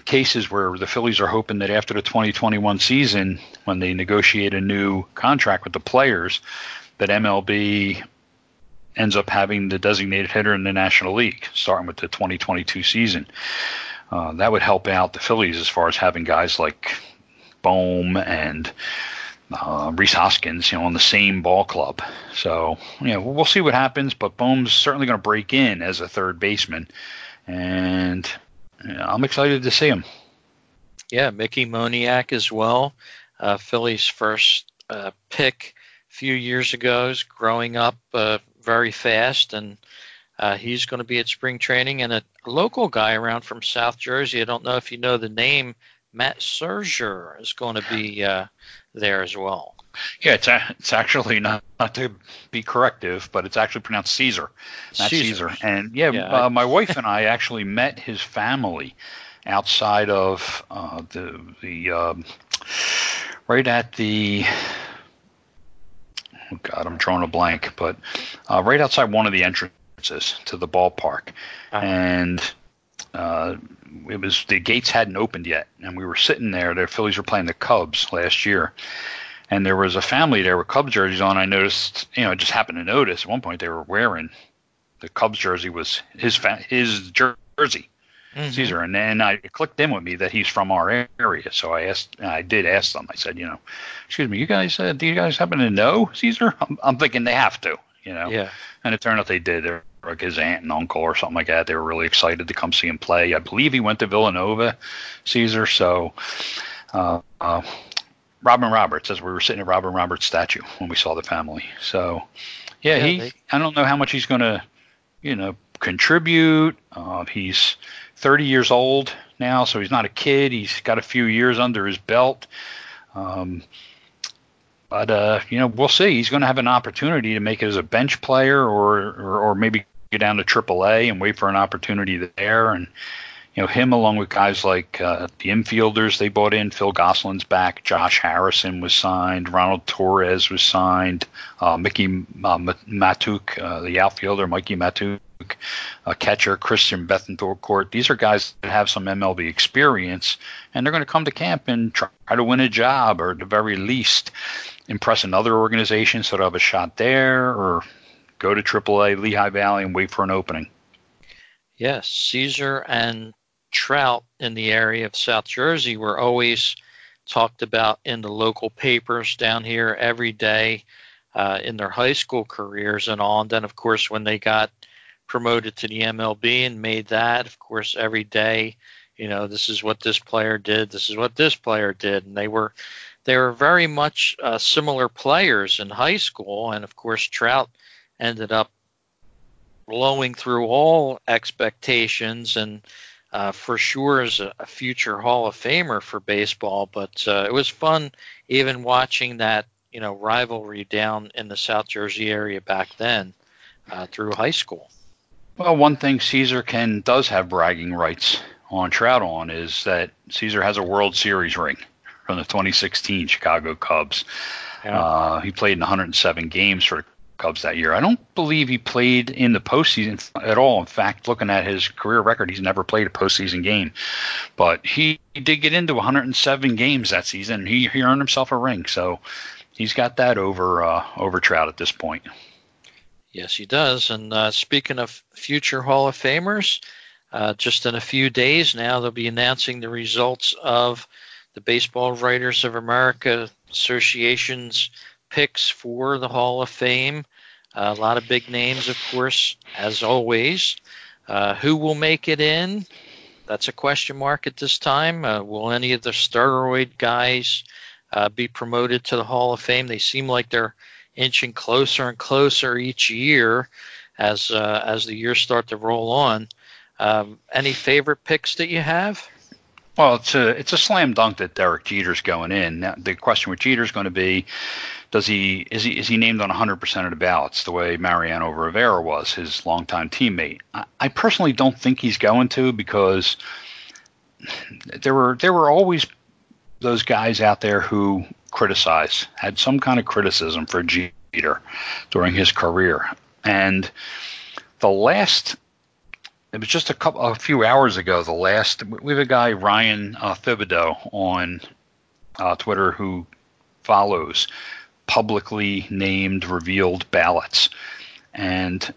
cases where the Phillies are hoping that after the 2021 season, when they negotiate a new contract with the players, that MLB ends up having the designated hitter in the National League, starting with the 2022 season. Uh, that would help out the Phillies as far as having guys like Bohm and uh, Rhys Hoskins, you know, on the same ball club. So, you know, we'll see what happens. But Bohm's certainly going to break in as a third baseman, and you know, I'm excited to see him. Yeah, Mickey Moniak as well. Uh, Philly's first uh, pick a few years ago is growing up uh, very fast, and uh, he's going to be at spring training. And a, a local guy around from South Jersey, I don't know if you know the name, Matt Szczur is going to be uh, there as well. Yeah, it's a, it's actually not not to be corrective, but it's actually pronounced Caesar, not Caesar. Caesar. And yeah, yeah uh, I, my wife and I actually met his family outside of uh, the the um, right at the oh God, I'm drawing a blank, but uh, right outside one of the entrances to the ballpark, uh-huh. and uh, it was the gates hadn't opened yet, and we were sitting there. The Phillies were playing the Cubs last year, and there was a family there with Cubs jerseys on. I noticed, you know, I just happened to notice at one point they were wearing the Cubs jersey was his fa- his jersey. Mm-hmm. Szczur, and then I it clicked in with me that he's from our area. So I asked, I did ask them. I said, you know, excuse me, you guys, uh, do you guys happen to know Szczur? I'm, I'm thinking they have to, you know. Yeah. And it turned out they did. They're like his aunt and uncle or something like that. They were really excited to come see him play. I believe he went to Villanova, Szczur. So, uh, uh, Robin Roberts, as we were sitting at Robin Roberts' statue when we saw the family. So, yeah, yeah he. They, I don't know how much he's going to, you know, contribute. Uh, he's 30 years old now, so he's not a kid. He's got a few years under his belt. Um, but uh, you know, we'll see. He's going to have an opportunity to make it as a bench player, or or, or maybe get down to AAA and wait for an opportunity there. And you know, him along with guys like uh, the infielders they bought in. Phil Gosselin's back. Josh Harrison was signed. Ronald Torreyes was signed. Uh, Mickey uh, Mahtook, uh, the outfielder, Mikey Mahtook, uh, catcher Christian Bethancourt. These are guys that have some MLB experience, and they're going to come to camp and try to win a job, or at the very least, impress another organization so they'll have a shot there, or go to AAA Lehigh Valley and wait for an opening. Yes, Szczur and Trout in the area of South Jersey were always talked about in the local papers down here every day uh, in their high school careers and all. And then, of course, when they got promoted to the MLB and made that, of course, every day, you know, this is what this player did, this is what this player did, and they were they were very much uh, similar players in high school, and of course Trout ended up blowing through all expectations and uh, for sure is a, a, future Hall of Famer for baseball. But uh, it was fun even watching that you know rivalry down in the South Jersey area back then uh, through high school. Well, one thing Szczur can does have bragging rights on Trout on is that Szczur has a World Series ring from the 2016 Chicago Cubs. Yeah. Uh, he played in 107 games for Cubs that year. I don't believe he played in the postseason at all. In fact, looking at his career record, he's never played a postseason game. But he, he did get into 107 games that season. He, he earned himself a ring, so he's got that over uh, over Trout at this point. Yes, he does. And uh, speaking of future Hall of Famers, uh, just in a few days now, they'll be announcing the results of the Baseball Writers of America Association's picks for the Hall of Fame. Uh, a lot of big names, of course, as always. Uh, who will make it in? That's a question mark at this time. Uh, will any of the steroid guys uh, be promoted to the Hall of Fame? They seem like they're inching closer and closer each year as uh, as the years start to roll on. Um, any favorite picks that you have? Well, it's a it's a slam dunk that Derek Jeter's going in. Now, the question with Jeter's going to be, does he is he is he named on 100% of the ballots the way Mariano Rivera was, his longtime teammate? I, I personally don't think he's going to because there were there were always those guys out there who criticized, had some kind of criticism for Jeter during his career. And the last, it was just a couple, a few hours ago. The last, we have a guy Ryan uh, Thibodaux on uh, Twitter who follows publicly named revealed ballots, and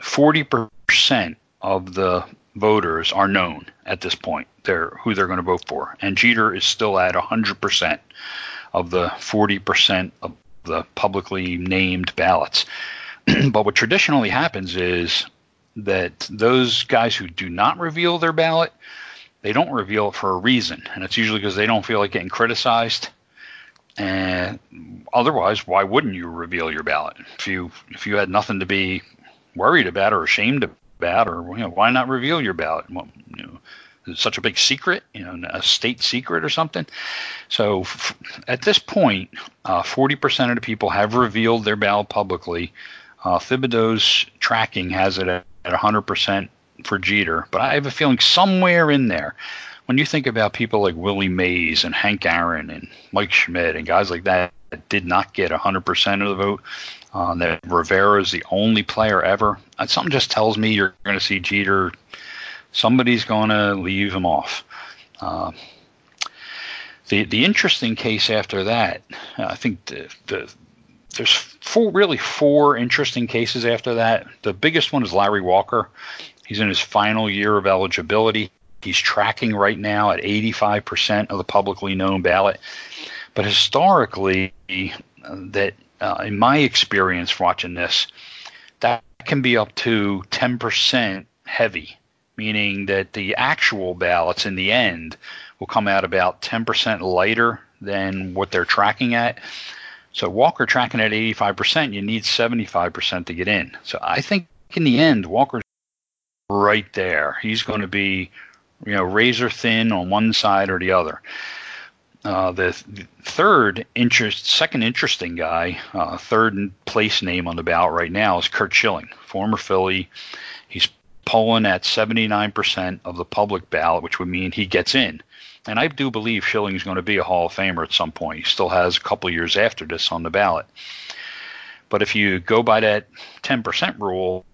40% of the voters are known at this point. They're who they're going to vote for, and Jeter is still at 100% of the 40% of the publicly named ballots. but what traditionally happens is that those guys who do not reveal their ballot, they don't reveal it for a reason, and it's usually because they don't feel like getting criticized. And otherwise, why wouldn't you reveal your ballot if you if you had nothing to be worried about or ashamed about, or you know, why not reveal your ballot? Well, you know, is it such a big secret, you know, a state secret or something? So f- at this point, uh, 40% of the people have revealed their ballot publicly. Uh, Thibodaux's tracking has it at, at 100% for Jeter, but I have a feeling somewhere in there, when you think about people like Willie Mays and Hank Aaron and Mike Schmidt and guys like that that did not get 100% of the vote, uh, that Rivera is the only player ever, uh, something just tells me you're going to see Jeter. Somebody's going to leave him off. Uh, the the interesting case after that, I think the, the there's four really four interesting cases after that. The biggest one is Larry Walker. He's in his final year of eligibility. He's tracking right now at 85% of the publicly known ballot. But historically, that uh, in my experience watching this, that can be up to 10% heavy, meaning that the actual ballots in the end will come out about 10% lighter than what they're tracking at. So Walker tracking at 85%, you need 75% to get in. So I think in the end, Walker's right there. He's going to be, you know, razor thin on one side or the other. Uh, the, th- third interest, second interesting guy, uh, third place name on the ballot right now is Curt Schilling, former Philly. He's polling at 79% of the public ballot, which would mean he gets in. And I do believe Schilling is going to be a Hall of Famer at some point. He still has a couple years after this on the ballot. But if you go by that 10% rule,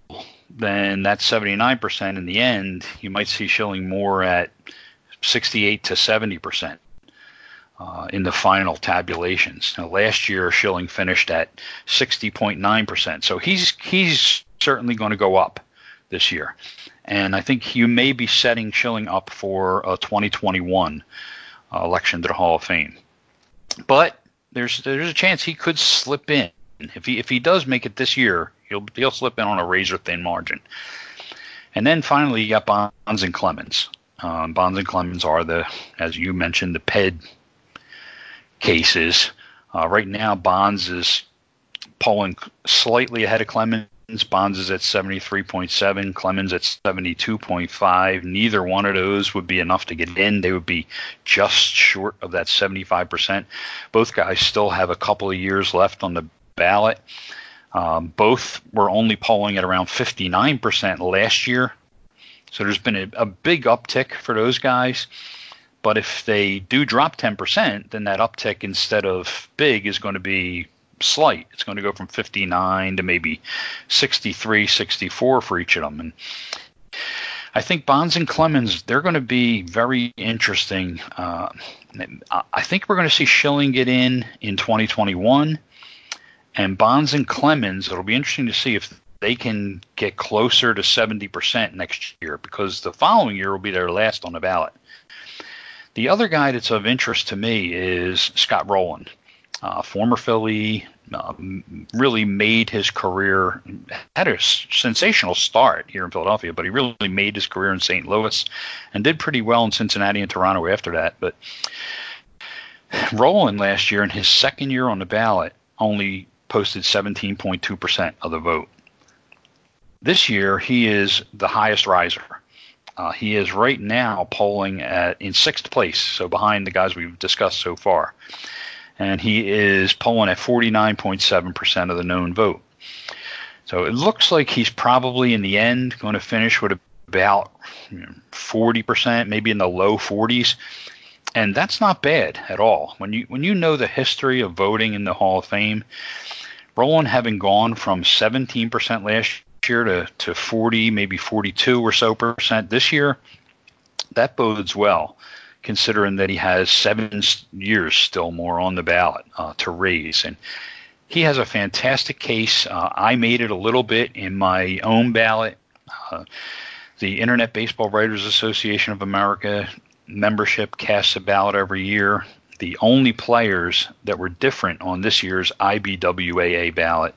then that 79%. In the end, you might see Schilling more at 68 to 70% uh, in the final tabulations. Now, last year, Schilling finished at 60.9%. So he's he's certainly going to go up this year. And I think you may be setting Schilling up for a 2021 uh, election to the Hall of Fame. But there's there's a chance he could slip in. If he if he does make it this year, he'll he'll slip in on a razor thin margin. And then finally, you got Bonds and Clemens. Um, Bonds and Clemens are the, as you mentioned, the PED cases. Uh, right now, Bonds is pulling slightly ahead of Clemens. Bonds is at 73.7, Clemens at 72.5. Neither one of those would be enough to get in. They would be just short of that 75%. Both guys still have a couple of years left on the ballot. Um, both were only polling at around 59% last year. So there's been a, a big uptick for those guys. But if they do drop 10%, then that uptick instead of big is going to be slight. It's going to go from 59 to maybe 63, 64 for each of them. And I think Bonds and Clemens, they're going to be very interesting. Uh, I think we're going to see Schilling get in in 2021. And Bonds and Clemens, it'll be interesting to see if they can get closer to 70% next year because the following year will be their last on the ballot. The other guy that's of interest to me is Scott Rolen, uh, former Philly, uh, really made his career, had a sensational start here in Philadelphia, but he really made his career in St. Louis and did pretty well in Cincinnati and Toronto after that. But Rolen last year, in his second year on the ballot, only posted 17.2% of the vote. This year, he is the highest riser. Uh, he is right now polling at in sixth place, so behind the guys we've discussed so far, and he is polling at 49.7% of the known vote. So it looks like he's probably in the end going to finish with about 40%, maybe in the low 40s, and that's not bad at all. When you when you know the history of voting in the Hall of Fame, Rolen having gone from 17% last year to, to 40, maybe 42 or so percent this year, that bodes well, considering that he has seven years still more on the ballot uh, to raise. And he has a fantastic case. Uh, I made it a little bit in my own ballot. Uh, the Internet Baseball Writers Association of America membership casts a ballot every year. The only players that were different on this year's IBWAA ballot,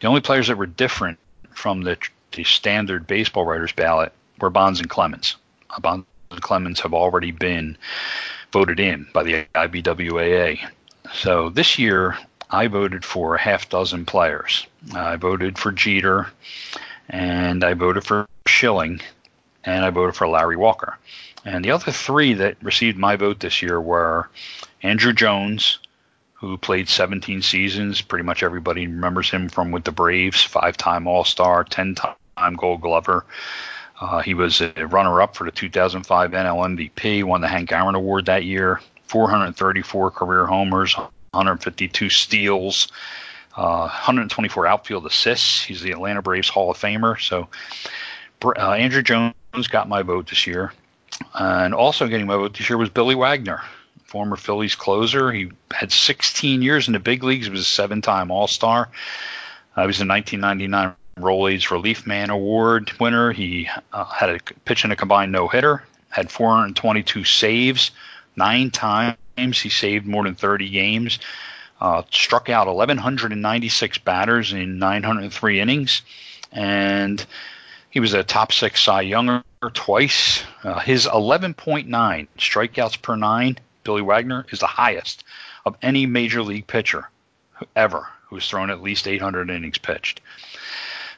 the only players that were different from the, the standard baseball writers ballot were Bonds and Clemens. Bonds and Clemens have already been voted in by the IBWAA. So this year, I voted for a half dozen players. I voted for Jeter, and I voted for Schilling, and I voted for Larry Walker. And the other three that received my vote this year were Andruw Jones, who played 17 seasons. Pretty much everybody remembers him from with the Braves, five time All Star, 10 time Gold Glover. Uh, he was a runner up for the 2005 NL MVP, won the Hank Aaron Award that year, 434 career homers, 152 steals, uh, 124 outfield assists. He's the Atlanta Braves Hall of Famer. So uh, Andruw Jones got my vote this year. And also getting my vote this year was Billy Wagner, former Phillies closer. He had 16 years in the big leagues. He was a seven-time All-Star. Uh, he was a 1999 Rolaids Relief Man Award winner. He uh, had a pitch in a combined no-hitter, had 422 saves, nine times he saved more than 30 games. Uh, struck out 1,196 batters in 903 innings, and he was a top six Cy Younger twice. Uh, his 11.9 strikeouts per nine, Billy Wagner, is the highest of any major league pitcher ever who's thrown at least 800 innings pitched.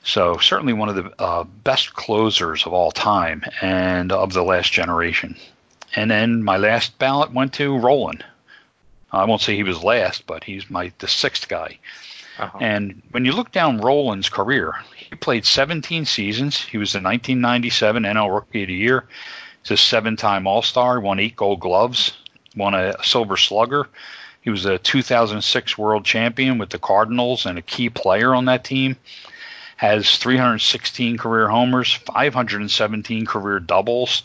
So certainly one of the uh, best closers of all time and of the last generation. And then my last ballot went to Rolen. I won't say he was last, but he's my the sixth guy. Uh-huh. And when you look down Rolen's career, he played 17 seasons. He was the 1997 NL Rookie of the Year. He's a seven-time All-Star. Won eight Gold Gloves. Won a Silver Slugger. He was a 2006 World Champion with the Cardinals and a key player on that team. Has 316 career homers, 517 career doubles,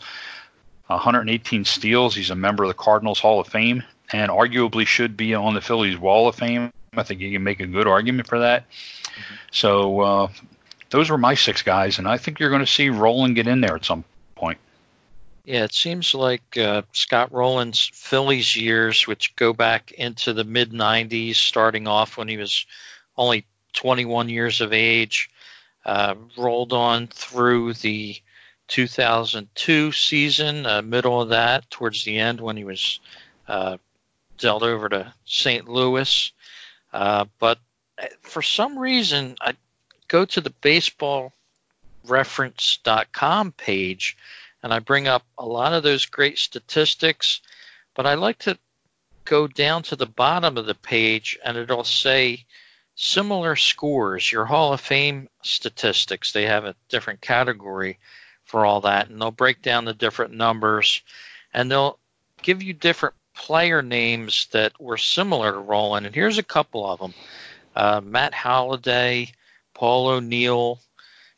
118 steals. He's a member of the Cardinals Hall of Fame and arguably should be on the Phillies Wall of Fame. I think you can make a good argument for that. Mm-hmm. So uh, those were my six guys, and I think you're going to see Rolen get in there at some point. Yeah, it seems like uh, Scott Rolen's Phillies years, which go back into the mid 90s, starting off when he was only 21 years of age, uh, rolled on through the 2002 season, uh, middle of that, towards the end when he was uh, dealt over to St. Louis. Uh, but for some reason, I go to the baseballreference.com page and I bring up a lot of those great statistics, but I like to go down to the bottom of the page and it'll say similar scores, your Hall of Fame statistics. They have a different category for all that, and they'll break down the different numbers and they'll give you different player names that were similar to Rolen. and here's a couple of them: uh, Matt Holliday, Paul O'Neill,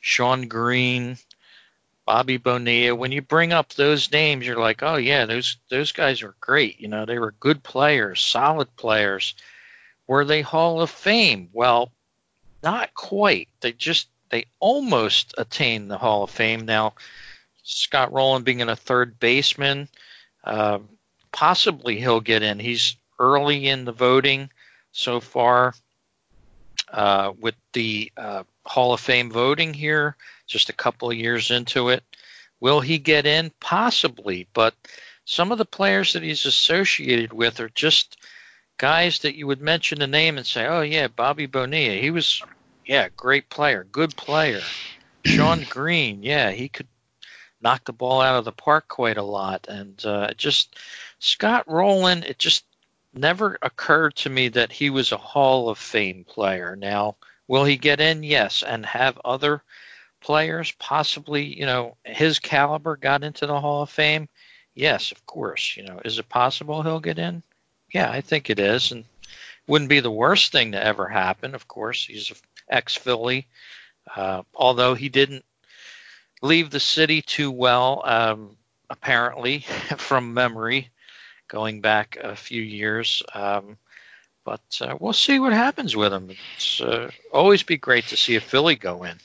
Shawn Green, Bobby Bonilla. When you bring up those names, you're like, oh yeah, those those guys are great. You know, they were good players, solid players. Were they Hall of Fame? Well, not quite. They just they almost attained the Hall of Fame. Now, Scott Rolen being a third baseman, uh, possibly he'll get in. He's early in the voting so far uh, with the uh, Hall of Fame voting here, just a couple of years into it. Will he get in? Possibly, but some of the players that he's associated with are just guys that you would mention the name and say, "Oh yeah, Bobby Bonilla. He was, yeah, great player, good player." Shawn Green, yeah, he could knock the ball out of the park quite a lot, and uh, just Scott Rolen, it just never occurred to me that he was a Hall of Fame player. Now, will he get in? Yes, and have other players possibly, you know, his caliber got into the Hall of Fame? Yes, of course. You know, is it possible he'll get in? Yeah, I think it is, and wouldn't be the worst thing to ever happen. Of course, he's ex Philly, uh, although he didn't leave the city too well, um, apparently, from memory, going back a few years. Um, but uh, we'll see what happens with him. It's uh, always be great to see a Philly go in.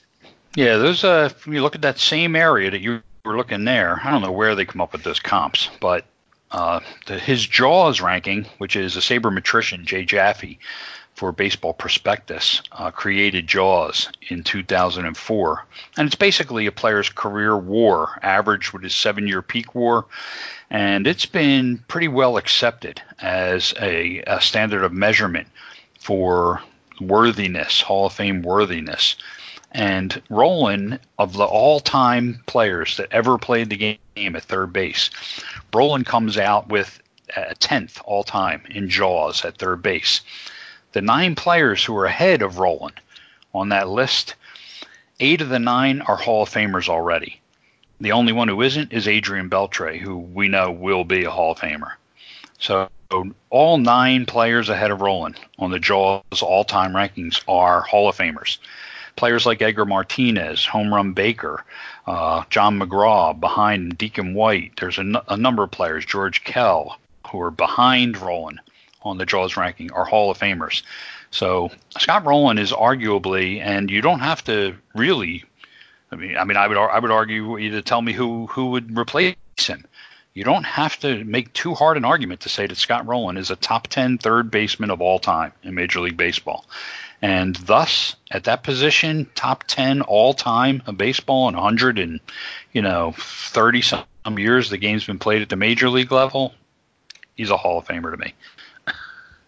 Yeah, there's a. If you look at that same area that you were looking there, I don't know where they come up with those comps, but uh, the, his Jaws ranking, which is a sabermetrician, Jay Jaffe, for Baseball Prospectus, uh, created Jaws in 2004. And it's basically a player's career WAR, average with his seven year peak WAR. And it's been pretty well accepted as a, a standard of measurement for worthiness, Hall of Fame worthiness. And Rolen, of the all time players that ever played the game at third base, Rolen comes out with a 10th all time in Jaws at third base. The nine players who are ahead of Rolen on that list, eight of the nine are Hall of Famers already. The only one who isn't is Adrian Beltre, who we know will be a Hall of Famer. So all nine players ahead of Rolen on the Jaws all-time rankings are Hall of Famers. Players like Edgar Martinez, Home Run Baker, uh, John McGraw behind Deacon White. There's a, n- a number of players, George Kell, who are behind Rolen on the Jaws ranking, are Hall of Famers. So Scott Rolen is arguably, and you don't have to really. I mean, I mean, I would I would argue to tell me who who would replace him. You don't have to make too hard an argument to say that Scott Rolen is a top 10 third baseman of all time in Major League Baseball and thus at that position, top ten all time of baseball in 100 and you know 30 some years the game's been played at the major league level. He's a Hall of Famer to me.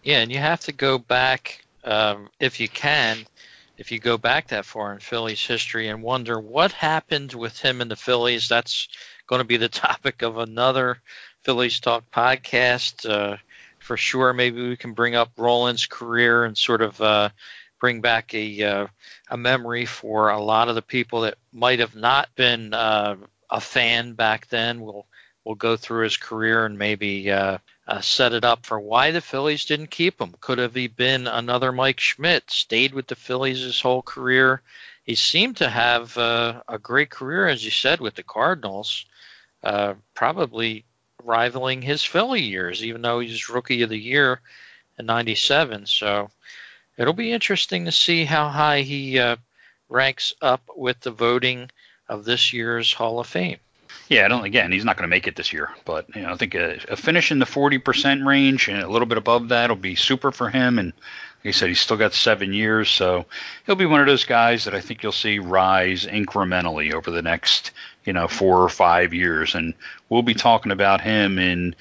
Yeah, and you have to go back um, if you can. If you go back that far in Phillies history and wonder what happened with him in the Phillies, that's going to be the topic of another Phillies Talk podcast. Uh, for sure, maybe we can bring up Rolen's career and sort of uh, bring back a uh, a memory for a lot of the people that might have not been uh, a fan back then. We'll we'll go through his career and maybe uh, uh, set it up for why the Phillies didn't keep him. Could have he been another Mike Schmidt? Stayed with the Phillies his whole career. He seemed to have uh, a great career, as you said, with the Cardinals. Uh, probably rivaling his Philly years, even though he's rookie of the year in '97. So it'll be interesting to see how high he uh, ranks up with the voting of this year's Hall of Fame. Yeah, I don't. Again, he's not going to make it this year, but you know, I think a, a finish in the 40% range and a little bit above that will be super for him. And like I said, he's still got seven years, so he'll be one of those guys that I think you'll see rise incrementally over the next, you know, four or five years. And we'll be talking about him in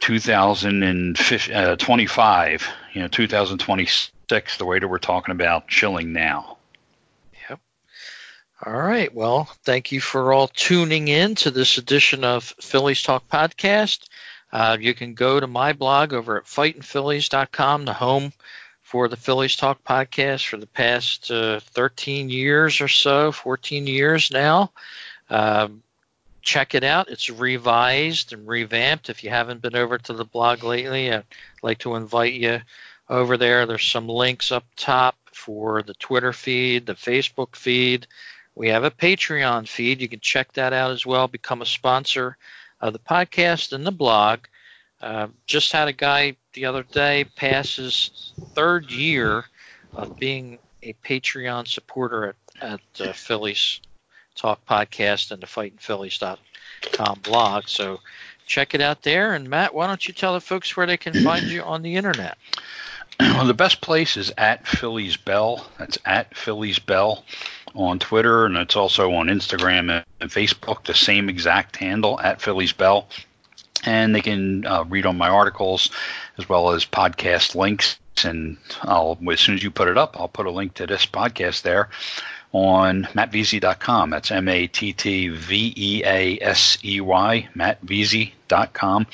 2025, uh, you know, 2026 the way that we're talking about Schilling now. All right. Well, thank you for all tuning in to this edition of Phillies Talk Podcast. Uh, you can go to my blog over at fightingphillies.com, the home for the Phillies Talk podcast for the past uh, 13 years or so, 14 years now. Um, check it out. It's revised and revamped. If you haven't been over to the blog lately, I'd like to invite you over there. There's some links up top for the Twitter feed, the Facebook feed. We have a Patreon feed. You can check that out as well. Become a sponsor of the podcast and the blog. Uh, just had a guy the other day pass his third year of being a Patreon supporter at, at uh, Phillies Talk Podcast and the FightingPhillies.com blog. So check it out there. And Matt, why don't you tell the folks where they can find you on the internet? Well, the best place is at Phillies Bell. That's at Phillies Bell on Twitter, and it's also on Instagram and Facebook, the same exact handle at Phillies Bell. And they can uh, read on my articles as well as podcast links. And I'll, as soon as you put it up, I'll put a link to this podcast there on mattveasey.com. That's M A T T V E A S E Y, mattveasey.com.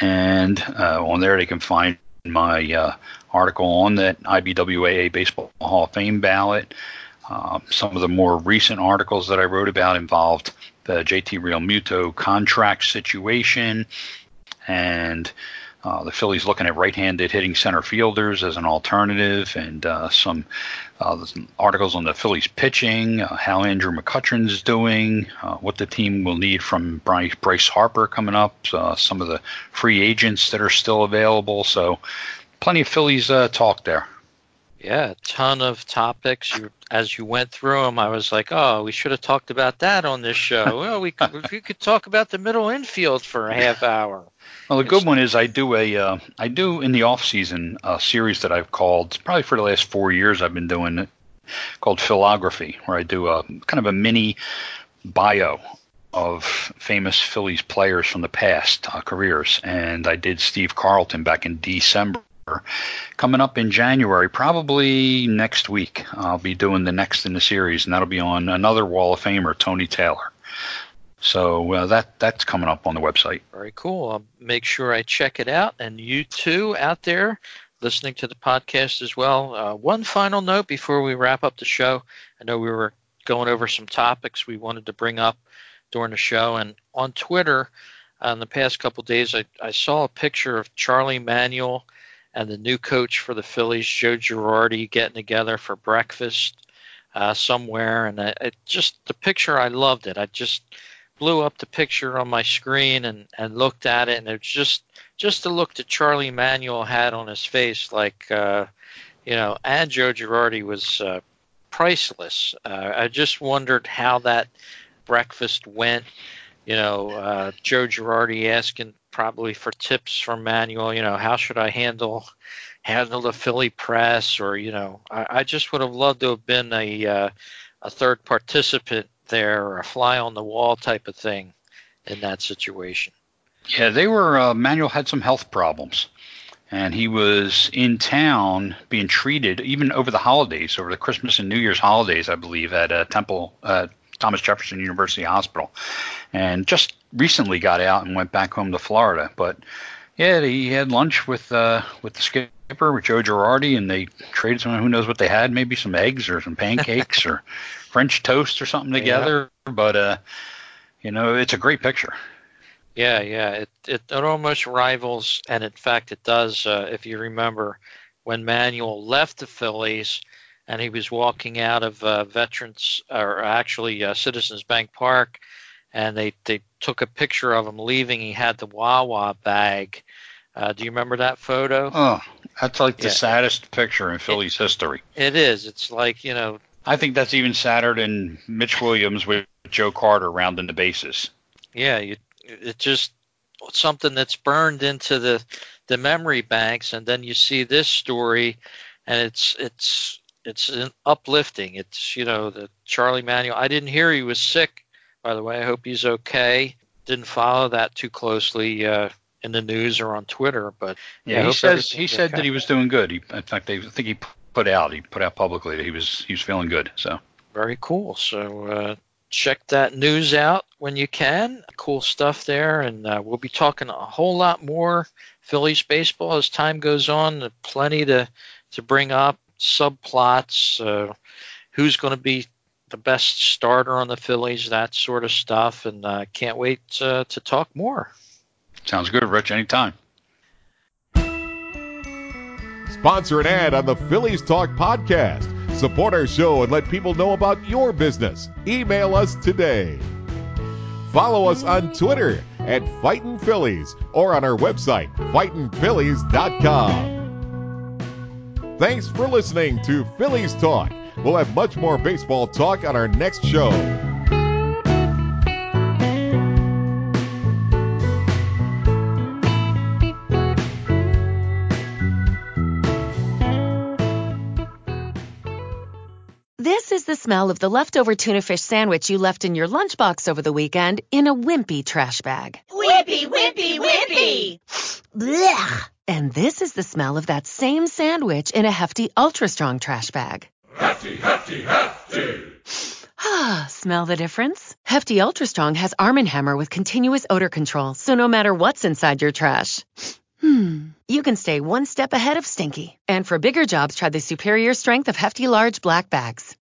And uh, on there, they can find my uh, article on that IBWAA Baseball Hall of Fame ballot. Uh, some of the more recent articles that I wrote about involved the JT Realmuto contract situation and Uh, the Phillies looking at right-handed hitting center fielders as an alternative, and uh, some, uh, some articles on the Phillies pitching, uh, how Andrew McCutchen's doing, uh, what the team will need from Bryce, Bryce Harper coming up, uh, some of the free agents that are still available. So, plenty of Phillies talk there. Yeah, a ton of topics. You, as you went through them, I was like, "Oh, we should have talked about that on this show." well, we could, we could talk about the middle infield for a half hour. Well, the good one is I do a uh, I do in the off season a series that I've called probably for the last four years I've been doing it called Philography, where I do a kind of a mini bio of famous Phillies players from the past uh, careers, and I did Steve Carlton back in December. Coming up in January, probably next week, I'll be doing the next in the series, and that'll be on another Wall of Famer, Tony Taylor. So uh, that that's coming up on the website. Very cool. I'll make sure I check it out, and you too out there listening to the podcast as well. Uh, one final note before we wrap up the show. I know we were going over some topics we wanted to bring up during the show, and on Twitter, uh, in the past couple days, I, I saw a picture of Charlie Manuel and the new coach for the Phillies, Joe Girardi, getting together for breakfast uh, somewhere. And I, it just the picture, I loved it. I just blew up the picture on my screen and, and looked at it, and it's just just the look that Charlie Manuel had on his face, like uh, you know, and Joe Girardi was uh, priceless. Uh, I just wondered how that breakfast went. You know, uh, Joe Girardi asking probably for tips from Manuel. You know, how should I handle handle the Philly press, or you know, I, I just would have loved to have been a uh, a third participant there, or a fly on the wall type of thing in that situation. Yeah, they were. Uh, Manuel had some health problems, and he was in town being treated even over the holidays, over the Christmas and New Year's holidays, I believe, at a Temple. Uh, Thomas Jefferson University Hospital, and just recently got out and went back home to Florida. But yeah, he had lunch with uh, with the skipper with Joe Girardi, and they traded some. Who knows what they had? Maybe some eggs or some pancakes or French toast or something together. Yeah. But uh, you know, it's a great picture. Yeah, yeah. It, it it almost rivals, and in fact, it does. Uh, if you remember, when Manuel left the Phillies, and he was walking out of uh, Veterans, or actually uh, Citizens Bank Park, and they they took a picture of him leaving. He had the Wawa bag. Uh, do you remember that photo? Oh, that's like the yeah. saddest picture in Philly's it, history. It is. It's like you know. I think that's even sadder than Mitch Williams with Joe Carter rounding the bases. Yeah, you, it just something that's burned into the the memory banks, and then you see this story, and it's it's it's uplifting. It's you know the Charlie Manuel. I didn't hear he was sick, by the way. I hope he's okay. Didn't follow that too closely uh, in the news or on Twitter, but yeah, he says he said okay. that he was doing good. He, in fact, I think he put out he put out publicly that he was he was feeling good. So very cool. So uh, check that news out when you can. Cool stuff there, and uh, we'll be talking a whole lot more Phillies baseball as time goes on. Plenty to to bring up subplots, uh, who's going to be the best starter on the Phillies, that sort of stuff, and uh, can't wait uh, to talk more. Sounds good, Rich. Anytime. Sponsor an ad on the Phillies Talk podcast. Support our show and let people know about your business. Email us today. Follow us on Twitter at Fightin' Phillies or on our website, fightinphillies.com. Thanks for listening to Phillies Talk. We'll have much more baseball talk on our next show. This is the smell of the leftover tuna fish sandwich you left in your lunchbox over the weekend in a wimpy trash bag. Wimpy, wimpy, wimpy! Blech! And this is the smell of that same sandwich in a hefty, ultra strong trash bag. Hefty, hefty, hefty! Ah, smell the difference? Hefty Ultra Strong has Arm & Hammer with continuous odor control, so no matter what's inside your trash, hmm, you can stay one step ahead of stinky. And for bigger jobs, try the superior strength of Hefty Large Black Bags.